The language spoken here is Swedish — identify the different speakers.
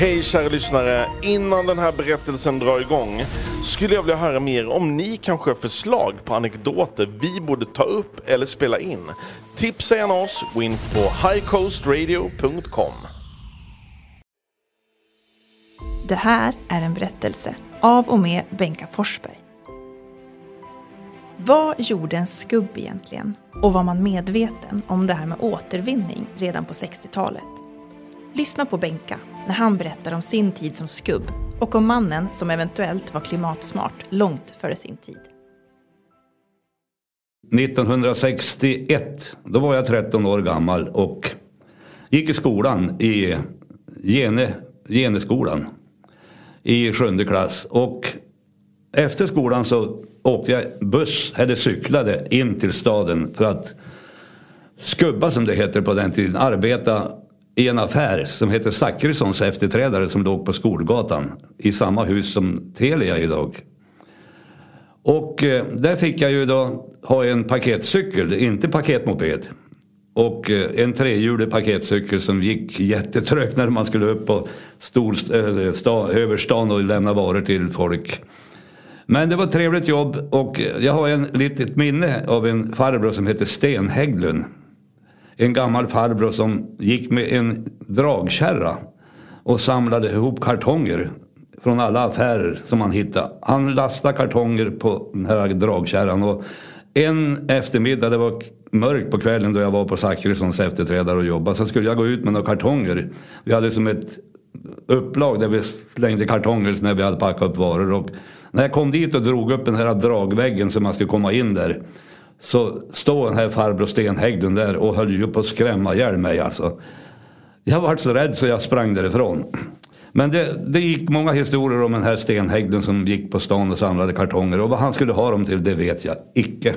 Speaker 1: Hej kära lyssnare! Innan den här berättelsen drar igång skulle jag vilja höra mer om ni kanske har förslag på anekdoter vi borde ta upp eller spela in. Tipsa gärna oss, gå in på highcoastradio.com.
Speaker 2: Det här är en berättelse av och med Benka Forsberg. Vad gjorde en skubb egentligen? Och var man medveten om det här med återvinning redan på 60-talet? Lyssna på Benka när han berättar om sin tid som skubb och om mannen som eventuellt var klimatsmart långt före sin tid.
Speaker 3: 1961, då var jag 13 år gammal och gick i skolan i Gene, Geneskolan i sjunde klass. Och efter skolan så åkte jag buss, eller cyklade in till staden för att skubba som det heter på den tiden, arbeta i en affär som heter Zachrissons efterträdare som låg på Skolgatan i samma hus som Telia idag. Och eh, där fick jag ju då ha en paketcykel, inte paketmoped. Och eh, en trehjulig paketcykel som gick jättetrögt när man skulle upp på stor, äh, sta, överstan och lämna varor till folk. Men det var ett trevligt jobb och jag har en litet minne av en farbror som heter Sten Hägglund en gammal farbror som gick med en dragkärra och samlade ihop kartonger från alla affärer som han hittade. Han lastade kartonger på den här dragkärran och en eftermiddag, det var mörkt på kvällen då jag var på Zachrissons efterträdare och jobbade, så skulle jag gå ut med några kartonger. Vi hade som ett upplag där vi slängde kartonger när vi hade packat upp varor. Och när jag kom dit och drog upp den här dragväggen så man skulle komma in där så står den här farbror Sten Hägglund där och höll ju på att skrämma ihjäl mig alltså. Jag var så rädd så jag sprang därifrån. Men det, det gick många historier om den här Sten Hägglund som gick på stan och samlade kartonger. Och vad han skulle ha dem till det vet jag icke.